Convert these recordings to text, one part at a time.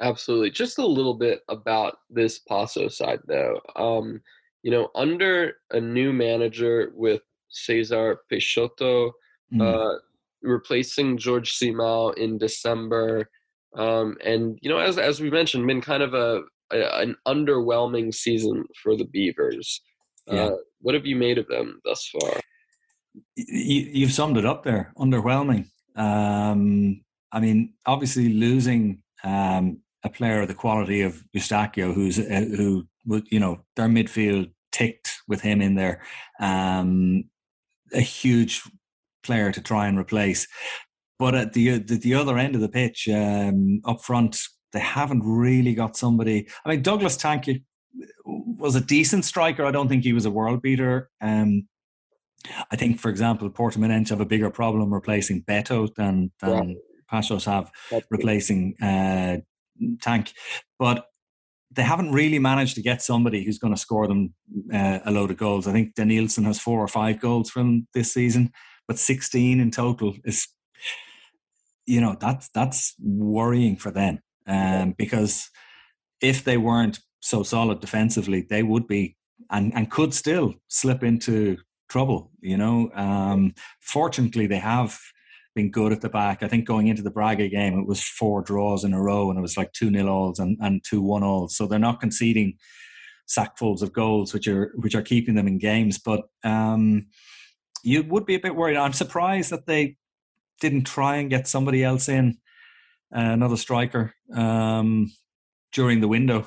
Absolutely. Just a little bit about this Paços side, though. Um, you know, under a new manager with Cesar Peixoto, mm. uh, replacing George Simão in December, um, and you know, as as we mentioned, been kind of a, a an underwhelming season for the Beavers. Yeah. Uh, what have you made of them thus far? You, have summed it up there. Underwhelming. Um, I mean, obviously losing um, a player of the quality of Eustáquio, who's uh, who you know their midfield ticked with him in there. Um, a huge player to try and replace. But at the the, the other end of the pitch, um, up front, they haven't really got somebody. I mean, Douglas Tanque was a decent striker. I don't think he was a world beater. Um, I think, for example, Porto Portimonense have a bigger problem replacing Beto than than yeah. Have replacing uh, Tanque. But they haven't really managed to get somebody who's going to score them uh, a load of goals. I think Denilson has four or five goals from this season, but 16 in total is, you know, that's that's worrying for them um, because if they weren't so solid defensively, they would be and and could still slip into trouble. You know, um, fortunately they have been good at the back. I think going into the Braga game, it was four draws in a row, and it was like two nil alls and, and two one alls. So they're not conceding sackfuls of goals, which are which are keeping them in games. But um, you would be a bit worried. I'm surprised that they didn't try and get somebody else in, uh, another striker, um, during the window.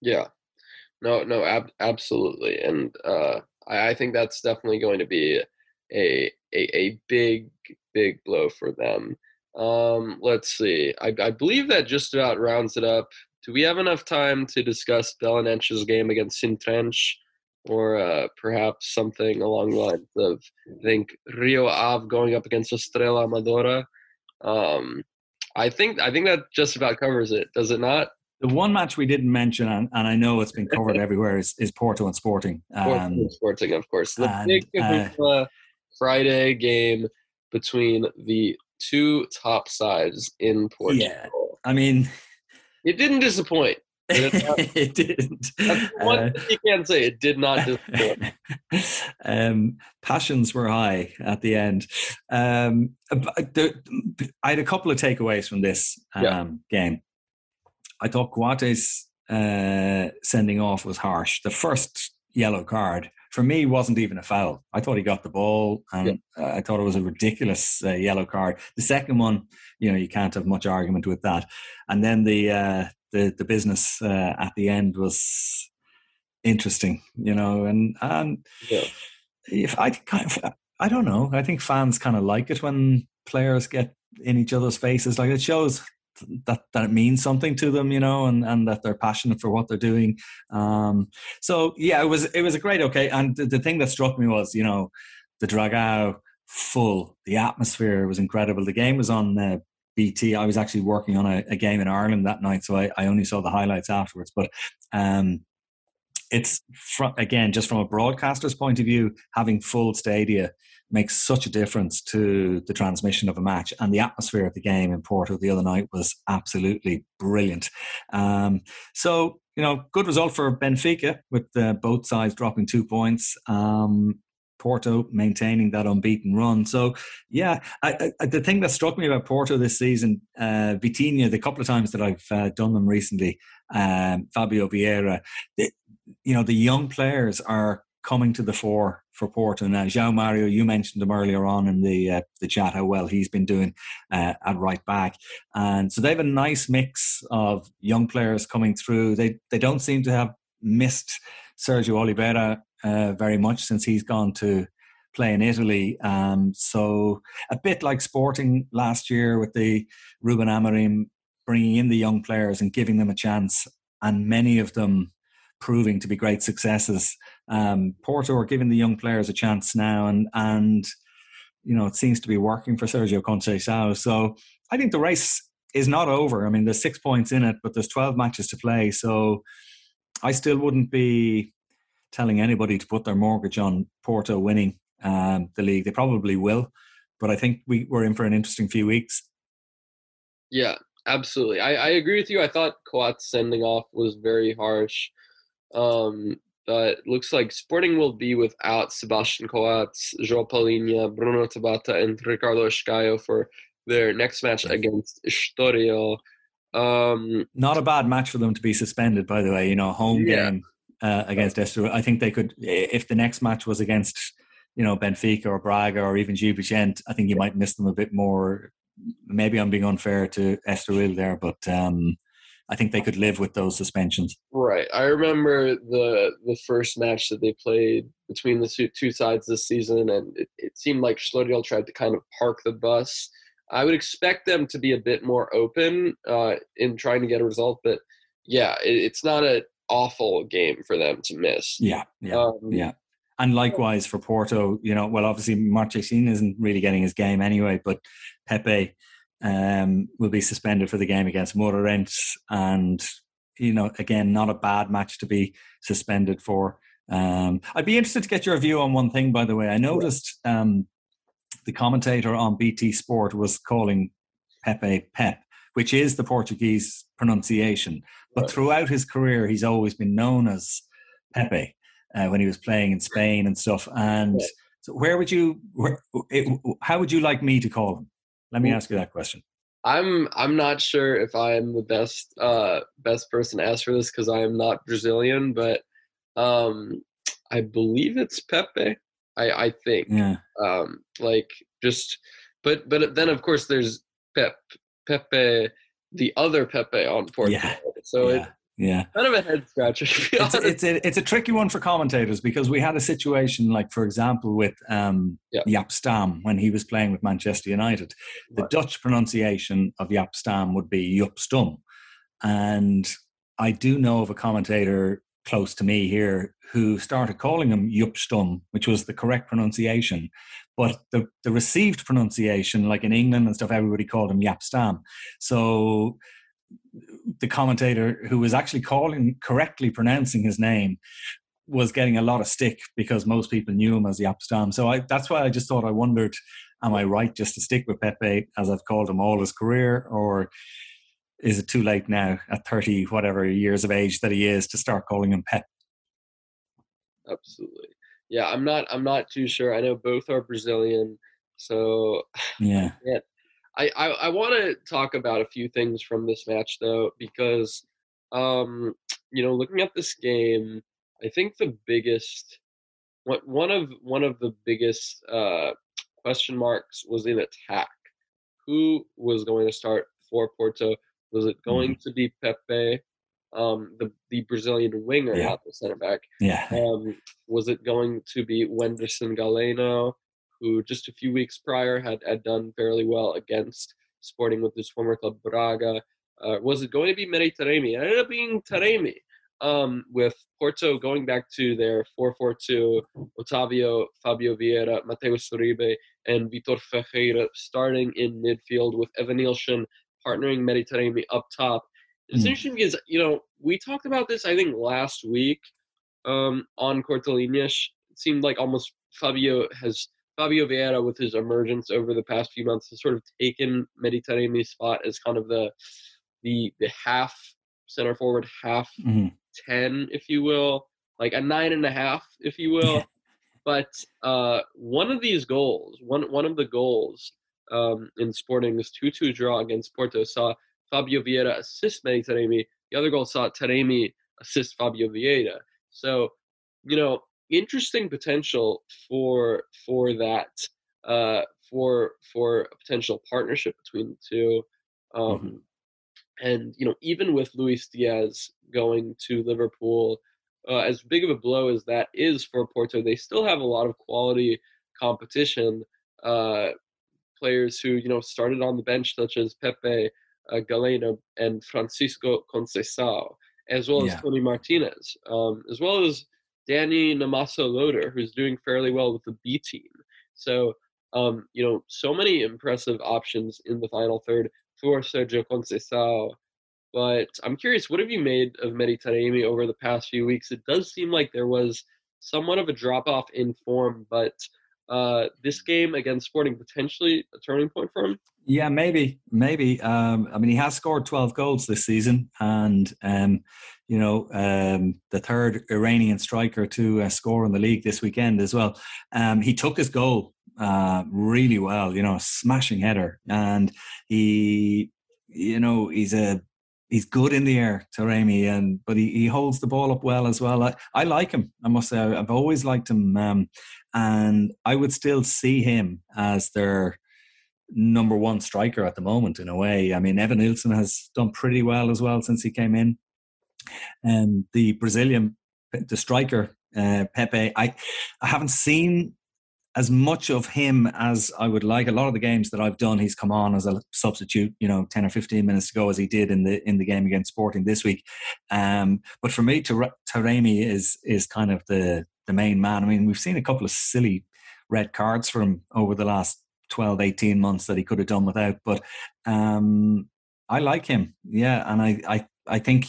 Yeah, no, no, ab- absolutely, and uh, I, I think that's definitely going to be a a, a big big blow for them. Um, let's see. I, I believe that just about rounds it up. Do we have enough time to discuss Belenenses' game against Sintrench? Or uh, perhaps something along the lines of, I think, Rio Ave going up against Estrela Amadora. Um, I think I think that just about covers it, does it not? The one match we didn't mention, and, and I know it's been covered everywhere, is, is Porto and Sporting. Um, Porto and Sporting, of course. The and, big uh, Friday game between the two top sides in Portugal. Yeah, I mean, it didn't disappoint. It, didn't. one uh, you can't say. It did not disappoint. um, passions were high at the end. Um, the, I had a couple of takeaways from this um, yeah. game. I thought Coates's uh, sending off was harsh. The first yellow card for me wasn't even a foul. I thought he got the ball, and yeah. I thought it was a ridiculous uh, yellow card. The second one, you know, you can't have much argument with that. And then the uh, the the business uh, at the end was interesting, you know, and and yeah. if I kind of, I don't know, I think fans kind of like it when players get in each other's faces. Like it shows that that means something to them, you know, and and that they're passionate for what they're doing. Um, so yeah, it was it was a great okay. And the, the thing that struck me was, you know, the Dragao full, the atmosphere was incredible. The game was on uh, BT. I was actually working on a, a, game in Ireland that night, so I, I only saw the highlights afterwards. But um, it's from, again just from a broadcaster's point of view, having full stadia makes such a difference to the transmission of a match. And the atmosphere of the game in Porto the other night was absolutely brilliant. Um, so, you know, good result for Benfica with uh, both sides dropping two points. Um, Porto maintaining that unbeaten run. So, yeah, I, I, the thing that struck me about Porto this season, uh, Vitinha, the couple of times that I've uh, done them recently, um, Fabio Vieira, you know, the young players are coming to the fore for Porto now. João Mario, you mentioned him earlier on in the uh, the chat how well he's been doing uh, at right back, and so they have a nice mix of young players coming through. They they don't seem to have missed Sergio Oliveira uh, very much since he's gone to play in Italy. Um, so a bit like Sporting last year with the Ruben Amorim bringing in the young players and giving them a chance, and many of them proving to be great successes. Um, Porto are giving the young players a chance now, and and you know it seems to be working for Sergio Conceição. So I think the race is not over. I mean, there's six points in it, but there's 12 matches to play. So I still wouldn't be telling anybody to put their mortgage on Porto winning um, the league. They probably will, but I think we, we're in for an interesting few weeks. Yeah, absolutely. I, I agree with you. I thought Coates's sending off was very harsh. Um, but looks like Sporting will be without Sebastian Coates, João Palhinha, Bruno Tabata, and Ricardo Esgaio for their next match against Estoril. Um, Not a bad match for them to be suspended, by the way. You know, home yeah. game uh, against Estoril. I think they could, if the next match was against, you know, Benfica or Braga or even Gil Vicente, I think you might miss them a bit more. Maybe I'm being unfair to Estoril there, but um, I think they could live with those suspensions. Right. I remember the the first match that they played between the two, two sides this season, and it, it seemed like Estoril tried to kind of park the bus. I would expect them to be a bit more open uh, in trying to get a result, but yeah, it, it's not an awful game for them to miss. Yeah, yeah, um, yeah. And likewise for Porto, you know, well, obviously Marchesin isn't really getting his game anyway, but Pepe um, will be suspended for the game against Moreirense. And, you know, again, not a bad match to be suspended for. Um, I'd be interested to get your view on one thing, by the way. I noticed um, the commentator on BT Sport was calling Pepe Pep, which is the Portuguese pronunciation. But throughout his career, he's always been known as Pepe uh, when he was playing in Spain and stuff. And so, where would you, where, it, how would you like me to call him? Let me ask you that question. I'm I'm not sure if I'm the best uh, best person to ask for this because I am not Brazilian, but um, I believe it's Pepe. I I think. Yeah. Um, like just, but but then of course there's Pep Pepe, the other Pepe on Portugal. Yeah. So yeah. it yeah, kind of a head scratcher. It's, it's, a it's a tricky one for commentators because we had a situation like, for example, with um. Jaap Stam when he was playing with Manchester United. The right. Dutch pronunciation of Jaap Stam would be Jup Stum, and I do know of a commentator close to me here who started calling him Jup Stum, which was the correct pronunciation. But the, the received pronunciation, like in England and stuff, everybody called him Jaap Stam. So the commentator who was actually calling correctly pronouncing his name was getting a lot of stick because most people knew him as the Stam. So I, that's why I just thought I wondered, am I right just to stick with Pepe as I've called him all his career, or is it too late now at thirty whatever years of age that he is to start calling him Pep? Absolutely, yeah. I'm not. I'm not too sure. I know both are Brazilian, so yeah. I I, I, I want to talk about a few things from this match though, because um, you know, looking at this game, I think the biggest what one of one of the biggest uh, question marks was in attack. Who was going to start for Porto? Was it going mm-hmm. to be Pepe, um, the the Brazilian winger, yeah. not the center back? Yeah. Um, was it going to be Wenderson Galeno? Who just a few weeks prior had, had done fairly well against Sporting with his former club Braga. Uh, was it going to be Mehdi Taremi? It ended up being Taremi. Um, with Porto going back to their 4-4-2, Otavio, Fabio Vieira, Mateus Uribe, and Vitor Ferreira starting in midfield with Evanilson partnering Mehdi Taremi up top. It's mm. interesting because, you know, we talked about this, I think, last week um, on Cortelinias. It seemed like almost Fabio has Fabio Vieira, with his emergence over the past few months, has sort of taken Mehdi Taremi's spot as kind of the the the half center forward, half mm-hmm. ten, if you will, like a nine and a half, if you will. Yeah. But uh, one of these goals, one one of the goals um, in Sporting this two-two draw against Porto saw Fabio Vieira assist Meditaremi. The other goal saw Taremi assist Fabio Vieira. So, you know, interesting potential for for that uh, for for a potential partnership between the two. Um, mm-hmm. And you know, even with Luis Diaz going to Liverpool, uh, as big of a blow as that is for Porto, they still have a lot of quality competition. Uh, players who you know started on the bench, such as Pepe uh, Galeno and Francisco Conceição, as well as. Toni Martinez, um, as well as Danny Namaso Loader, who's doing fairly well with the B team. So, um, you know, so many impressive options in the final third for Sergio Conceição. But I'm curious, what have you made of Mehdi Taremi over the past few weeks? It does seem like there was somewhat of a drop off in form, but uh, this game against Sporting potentially a turning point for him? Yeah, maybe, maybe. Um, I mean, he has scored 12 goals this season, and um, you know, um, the third Iranian striker to uh, score in the league this weekend as well. Um, he took his goal uh, really well, you know, smashing header, and he, you know, he's a he's good in the air, Taremi, and but he, he holds the ball up well as well. I, I like him. I must say, I've always liked him, um, and I would still see him as their number one striker at the moment. In a way, I mean, Evanilson has done pretty well as well since he came in, and the Brazilian, the striker uh, Pepe. I I haven't seen as much of him as I would like. A lot of the games that I've done, he's come on as a substitute, you know, ten or fifteen minutes to go, as he did in the in the game against Sporting this week. Um, but for me, Taremi is is kind of the the main man. I mean, we've seen a couple of silly red cards for him over the last 12, 18 months that he could have done without. But um, I like him, yeah, and I I I think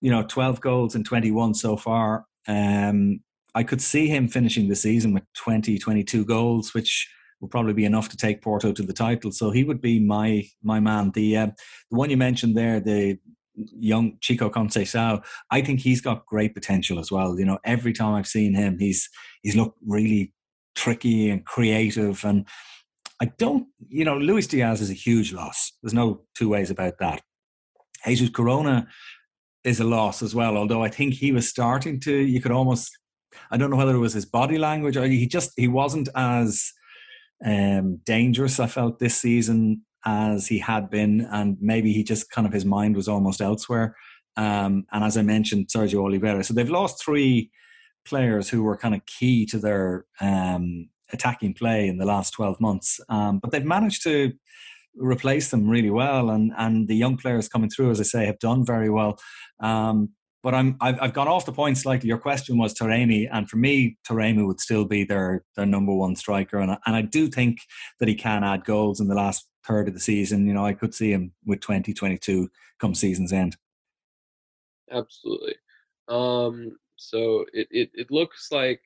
you know, twelve goals in twenty one so far. Um, I could see him finishing the season with 20, 22 goals, which will probably be enough to take Porto to the title. So he would be my my man. The uh, the one you mentioned there, the young Chico Conceição, I think he's got great potential as well. You know, every time I've seen him, he's he's looked really tricky and creative. And I don't, you know, Luis Diaz is a huge loss. There's no two ways about that. Jesus Corona is a loss as well, although I think he was starting to, you could almost I don't know whether it was his body language or he just he wasn't as um, dangerous. I felt this season as he had been, and maybe he just kind of his mind was almost elsewhere. Um, and as I mentioned, Sergio Oliveira. So they've lost three players who were kind of key to their um, attacking play in the last 12 months. Um, but they've managed to replace them really well. And, and the young players coming through, as I say, have done very well. Um, but I'm I've, I've gone off the point slightly. Your question was Taremi, and for me, Taremi would still be their their number one striker, and I, and I do think that he can add goals in the last third of the season. You know, I could see him with 2022 come season's end. Absolutely. Um, so it, it, it looks like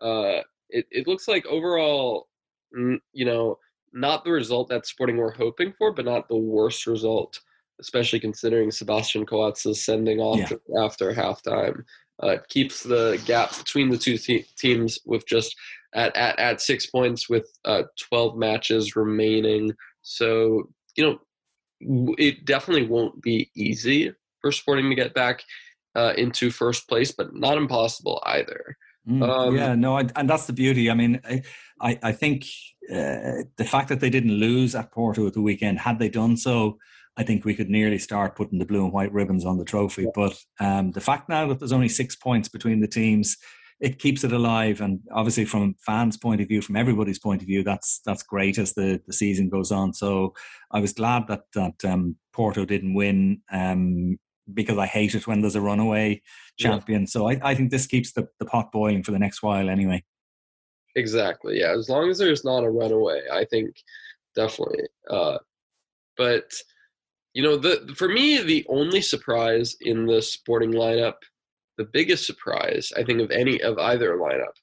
uh, it, it looks like overall, you know, not the result that Sporting were hoping for, but not the worst result especially considering Sebastian Coates's sending off yeah. after halftime. Uh, it keeps the gap between the two te- teams with just at, at, at six points with uh, 12 matches remaining. So, you know, it definitely won't be easy for Sporting to get back uh, into first place, but not impossible either. Mm, um, yeah, no, I, and that's the beauty. I mean, I, I think uh, the fact that they didn't lose at Porto at the weekend, had they done so, I think we could nearly start putting the blue and white ribbons on the trophy. But um, the fact now that there's only six points between the teams, it keeps it alive. And obviously, from fans' point of view, from everybody's point of view, that's that's great as the, the season goes on. So I was glad that that um, Porto didn't win um, because I hate it when there's a runaway champion. Yeah. So I, I think this keeps the, the pot boiling for the next while anyway. Exactly. Yeah. As long as there's not a runaway, I think definitely. Uh, but you know, the for me the only surprise in the Sporting lineup, the biggest surprise I think of any of either lineup,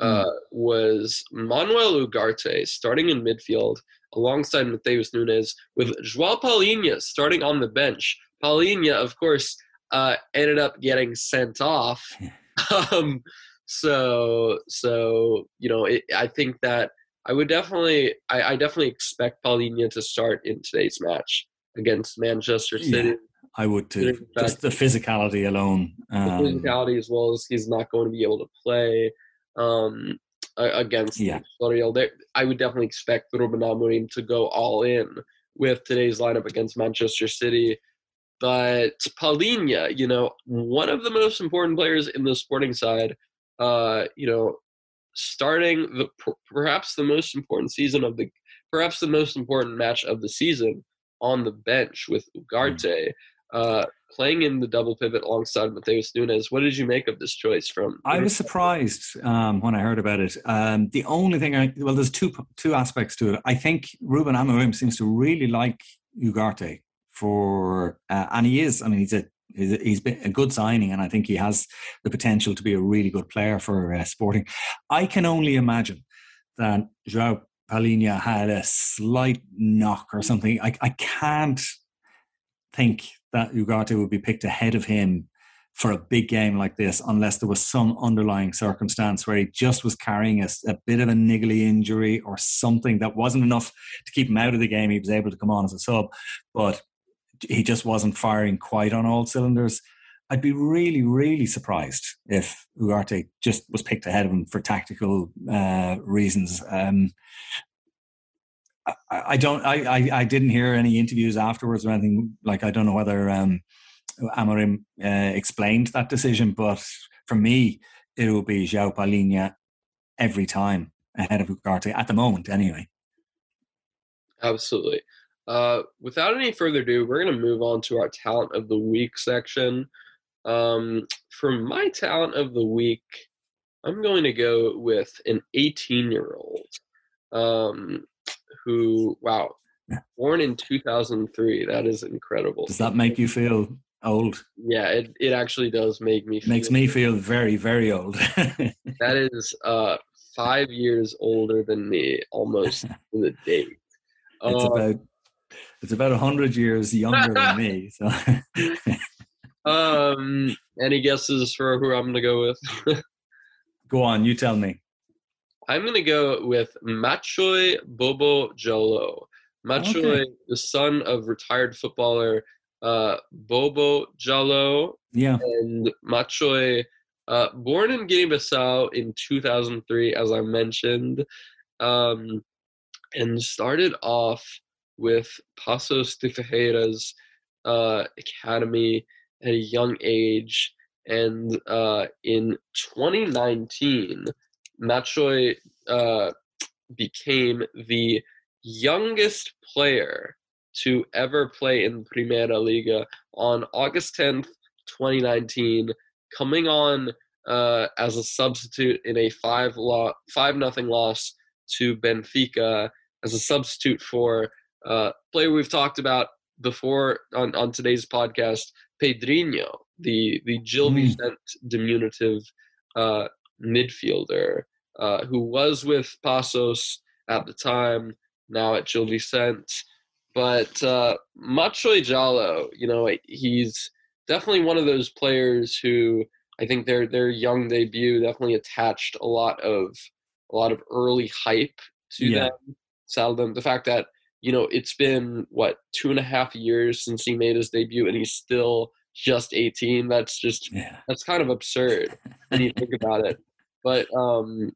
mm. uh, was Manuel Ugarte starting in midfield alongside Matheus Nunes with Joao Palhinha starting on the bench. Palhinha, of course, uh, ended up getting sent off. um, so so you know, it, I think that I would definitely I, I definitely expect Palhinha to start in today's match against Manchester City. Yeah, I would too. Just the physicality alone. Um, the physicality as well as he's not going to be able to play um, against yeah. Villarreal. I would definitely expect Ruben Amorim to go all in with today's lineup against Manchester City. But Palhinha, you know, one of the most important players in the sporting side, uh, you know, starting the perhaps the most important season of the perhaps the most important match of the season on the bench with hmm. Ugarte. Uh, playing in the double pivot alongside Matheus Nunes. What did you make of this choice from? I was surprised um, when I heard about it. Um, the only thing I well, there's two two aspects to it. I think Ruben Amorim seems to really like Ugarte for, uh, and he is. I mean, he's a he's been a good signing, and I think he has the potential to be a really good player for uh, Sporting. I can only imagine that João Palhinha had a slight knock or something. I, I can't think that Ugarte would be picked ahead of him for a big game like this unless there was some underlying circumstance where he just was carrying a, a, bit of a niggly injury or something that wasn't enough to keep him out of the game. He was able to come on as a sub, but he just wasn't firing quite on all cylinders. I'd be really, really surprised if Ugarte just was picked ahead of him for tactical uh, reasons. Um, I, don't. I, I, I didn't hear any interviews afterwards or anything. Like I don't know whether um, Amorim uh, explained that decision, but for me, it will be João Palhinha every time ahead of Ugarte at the moment, anyway. Absolutely. Uh, without any further ado, we're going to move on to our talent of the week section. Um, for my talent of the week, I'm going to go with an 18 year old um, who, wow, born in 2003. That is incredible. Does that make you feel old? Yeah, it, it actually does make me Makes me feel very, very old. that is uh, five years older than me, almost to the date. It's um, about it's about hundred years younger than me. So um, any guesses for who I'm going to go with? go on, you tell me. I'm going to go with Machoy Bobo Jallow. Machoy, okay. the son of retired footballer uh, Bobo Jallow. Yeah. And Machoy, uh, born in Guinea-Bissau in 2003, as I mentioned, um, and started off with Paços de Ferreira's uh, academy at a young age. And uh, in 2019, Machoy uh, became the youngest player to ever play in Primeira Liga on August 10th, 2019, coming on uh, as a substitute in a five lo- five nothing loss to Benfica as a substitute for uh, player we've talked about before on, on today's podcast, Pedrinho, the the Gil mm. Vicente diminutive uh, midfielder uh, who was with Paços at the time, now at Gil Vicente. But uh, Machoy Jallow, you know, he's definitely one of those players who I think their their young debut definitely attached a lot of a lot of early hype to yeah. them. Seldom the fact that you know, it's been what two and a half years since he made his debut, and he's still just 18. That's just yeah. that's kind of absurd when you think about it. But um,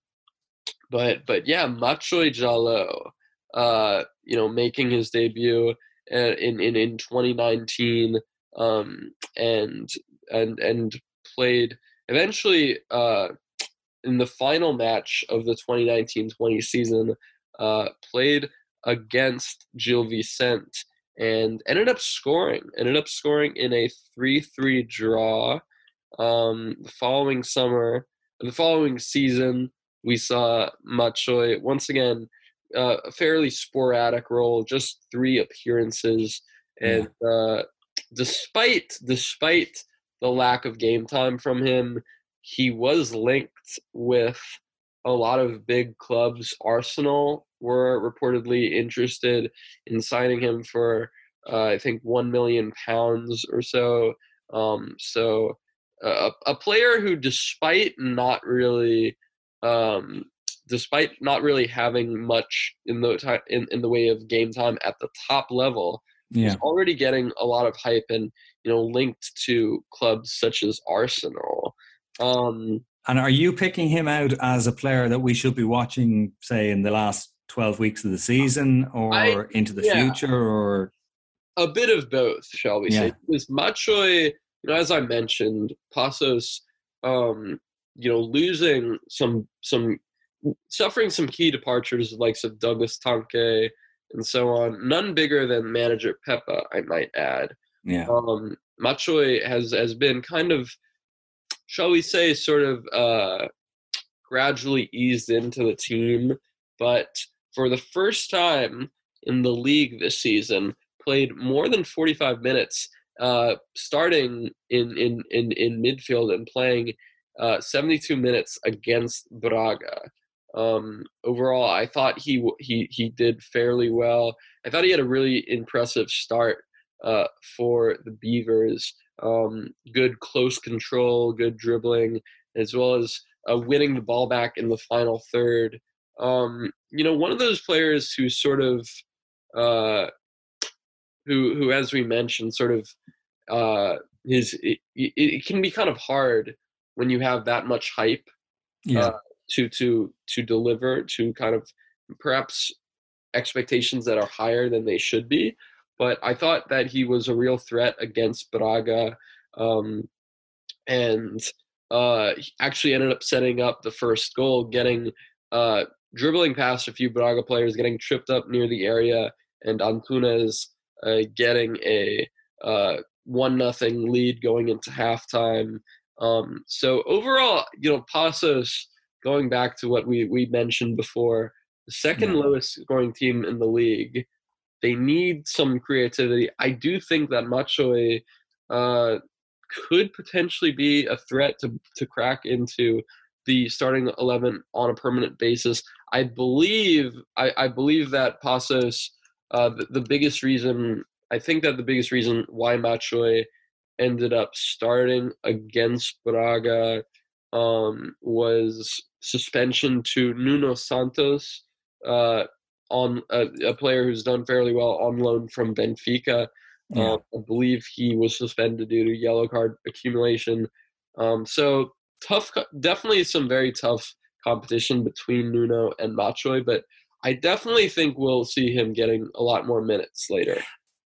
but but yeah, Machoy Jallow, uh, you know, making his debut in in in 2019, um, and and and played eventually uh in the final match of the 2019-20 season, uh, played against Gil Vicente and ended up scoring. Ended up scoring in a 3-3 draw. Um, the following summer, the following season, we saw Machoy once again uh, a fairly sporadic role, just three appearances, and yeah. uh, despite despite the lack of game time from him, he was linked with a lot of big clubs. Arsenal were reportedly interested in signing him for uh, I think one million pounds or so. Um, so uh, a player who, despite not really, um, despite not really having much in the time in, in the way of game time at the top level, yeah. already getting a lot of hype and you know linked to clubs such as Arsenal. Um, and are you picking him out as a player that we should be watching, say, in the last 12 weeks of the season or I, into the yeah. future or? A bit of both, shall we yeah. say. Because Machoy, you know, as I mentioned, Paços, um, you know, losing some, some, suffering some key departures, likes of Douglas Tanque and so on. None bigger than manager Pepa, I might add. Yeah. Um, Machoy has has been kind of shall we say, sort of uh, gradually eased into the team. But for the first time in the league this season, played more than 45 minutes, uh, starting in, in, in, in midfield and playing uh, 72 minutes against Braga. Um, overall, I thought he he he did fairly well. I thought he had a really impressive start uh, for the Beavers. Um, good close control, good dribbling, as well as uh, winning the ball back in the final third. Um, you know, one of those players who sort of, uh, who who as we mentioned, sort of, uh, his it, it can be kind of hard when you have that much hype. Yeah. Uh, to to to deliver to kind of perhaps expectations that are higher than they should be. But I thought that he was a real threat against Braga, um, and uh, actually ended up setting up the first goal, getting uh, dribbling past a few Braga players, getting tripped up near the area, and Antunes uh, getting a uh, one nothing lead going into halftime. Um, so overall, you know, Paços going back to what we, we mentioned before, the second yeah. lowest scoring team in the league, they need some creativity. I do think that Machoy uh, could potentially be a threat to, to crack into the starting 11 on a permanent basis. I believe I, I believe that Paços, uh, the, the, biggest reason, I think that the biggest reason why Machoy ended up starting against Braga um, was suspension to Nuno Santos, uh, on a, a, player who's done fairly well on loan from Benfica. Yeah. Um, I believe he was suspended due to yellow card accumulation. Um, so tough, definitely some very tough competition between Nuno and Machoy, but I definitely think we'll see him getting a lot more minutes later.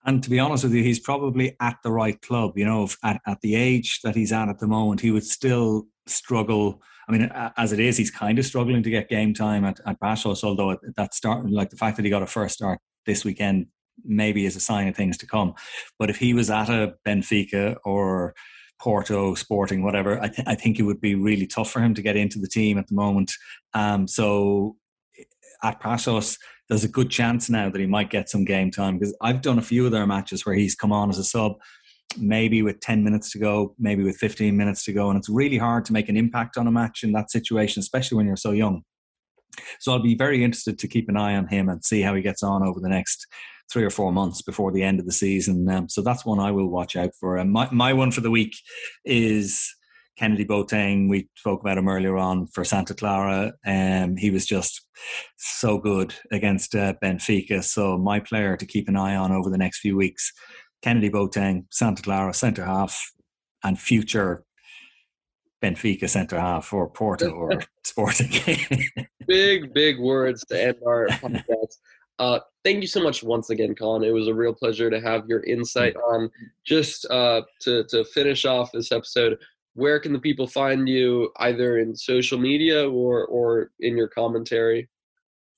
And to be honest with you, he's probably at the right club. You know, at, at the age that he's at at the moment, he would still struggle. I mean, as it is, he's kind of struggling to get game time at, at Paços, although that start, like the fact that he got a first start this weekend, maybe is a sign of things to come. But if he was at a Benfica or Porto, Sporting, whatever, I, th- I think it would be really tough for him to get into the team at the moment. Um, so at Paços, there's a good chance now that he might get some game time because I've done a few of their matches where he's come on as a sub, maybe with 10 minutes to go, maybe with 15 minutes to go. And it's really hard to make an impact on a match in that situation, especially when you're so young. So I'll be very interested to keep an eye on him and see how he gets on over the next three or four months before the end of the season. Um, so that's one I will watch out for. And my, my one for the week is Kennedy Boateng, we spoke about him earlier on for Santa Clara. Um, he was just so good against uh, Benfica. So my player to keep an eye on over the next few weeks, Kennedy Boateng, Santa Clara centre half, and future Benfica centre half or Porto or Sporting. big, big words to end our podcast. Uh, thank you so much once again, Colin. It was a real pleasure to have your insight on just uh, to, to finish off this episode where can the people find you either in social media or or in your commentary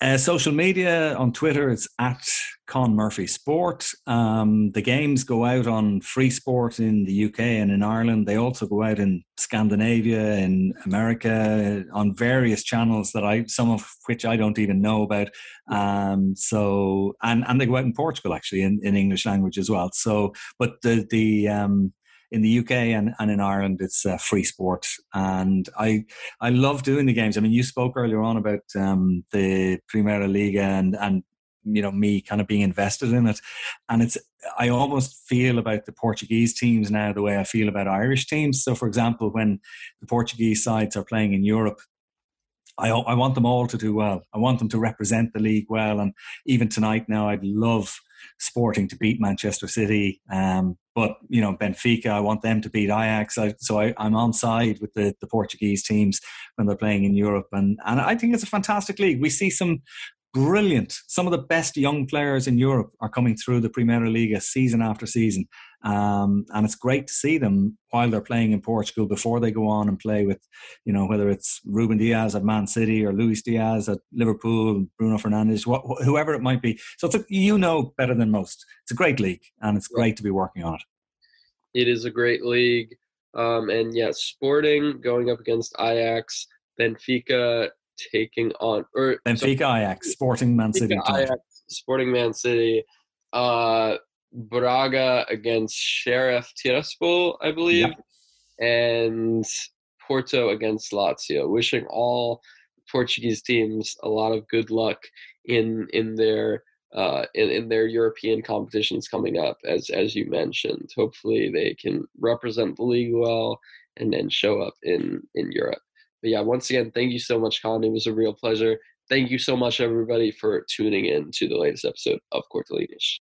uh, social media on Twitter, it's at Con Murphy Sport. Um, the games go out on Free Sport in the UK and in Ireland. They also go out in Scandinavia, in America, on various channels that I, some of which I don't even know about. Um, so, and and they go out in Portugal actually in, in English language as well. So, but the the um, in the UK and, and in Ireland, it's uh, free sport, and I I love doing the games. I mean, you spoke earlier on about um, the Primeira Liga and and you know me kind of being invested in it, and it's I almost feel about the Portuguese teams now the way I feel about Irish teams. So, for example, when the Portuguese sides are playing in Europe, I, I want them all to do well. I want them to represent the league well. And even tonight now, I'd love Sporting to beat Manchester City. Um, but, you know, Benfica, I want them to beat Ajax. I, so I, am on side with the, the Portuguese teams when they're playing in Europe. And, and I think it's a fantastic league. We see some brilliant. Some of the best young players in Europe are coming through the Primeira Liga season after season. Um, and it's great to see them while they're playing in Portugal before they go on and play with, you know, whether it's Ruben Dias at Man City or Luis Diaz at Liverpool, Bruno Fernandes, wh- whoever it might be. So it's a, you know better than most. It's a great league, and it's great to be working on it. It is a great league, um, and yes, Sporting going up against Ajax, Benfica taking on or Benfica, so, Ajax, Sporting Man City, Ajax, Sporting Man City, uh, Braga against Sheriff Tiraspol, I believe, yep. and Porto against Lazio. Wishing all Portuguese teams a lot of good luck in in their uh, in, in their European competitions coming up, as as you mentioned. Hopefully, they can represent the league well and then show up in in Europe. But yeah, once again, thank you so much, Colin. It was a real pleasure. Thank you so much, everybody, for tuning in to the latest episode of Cortelinish.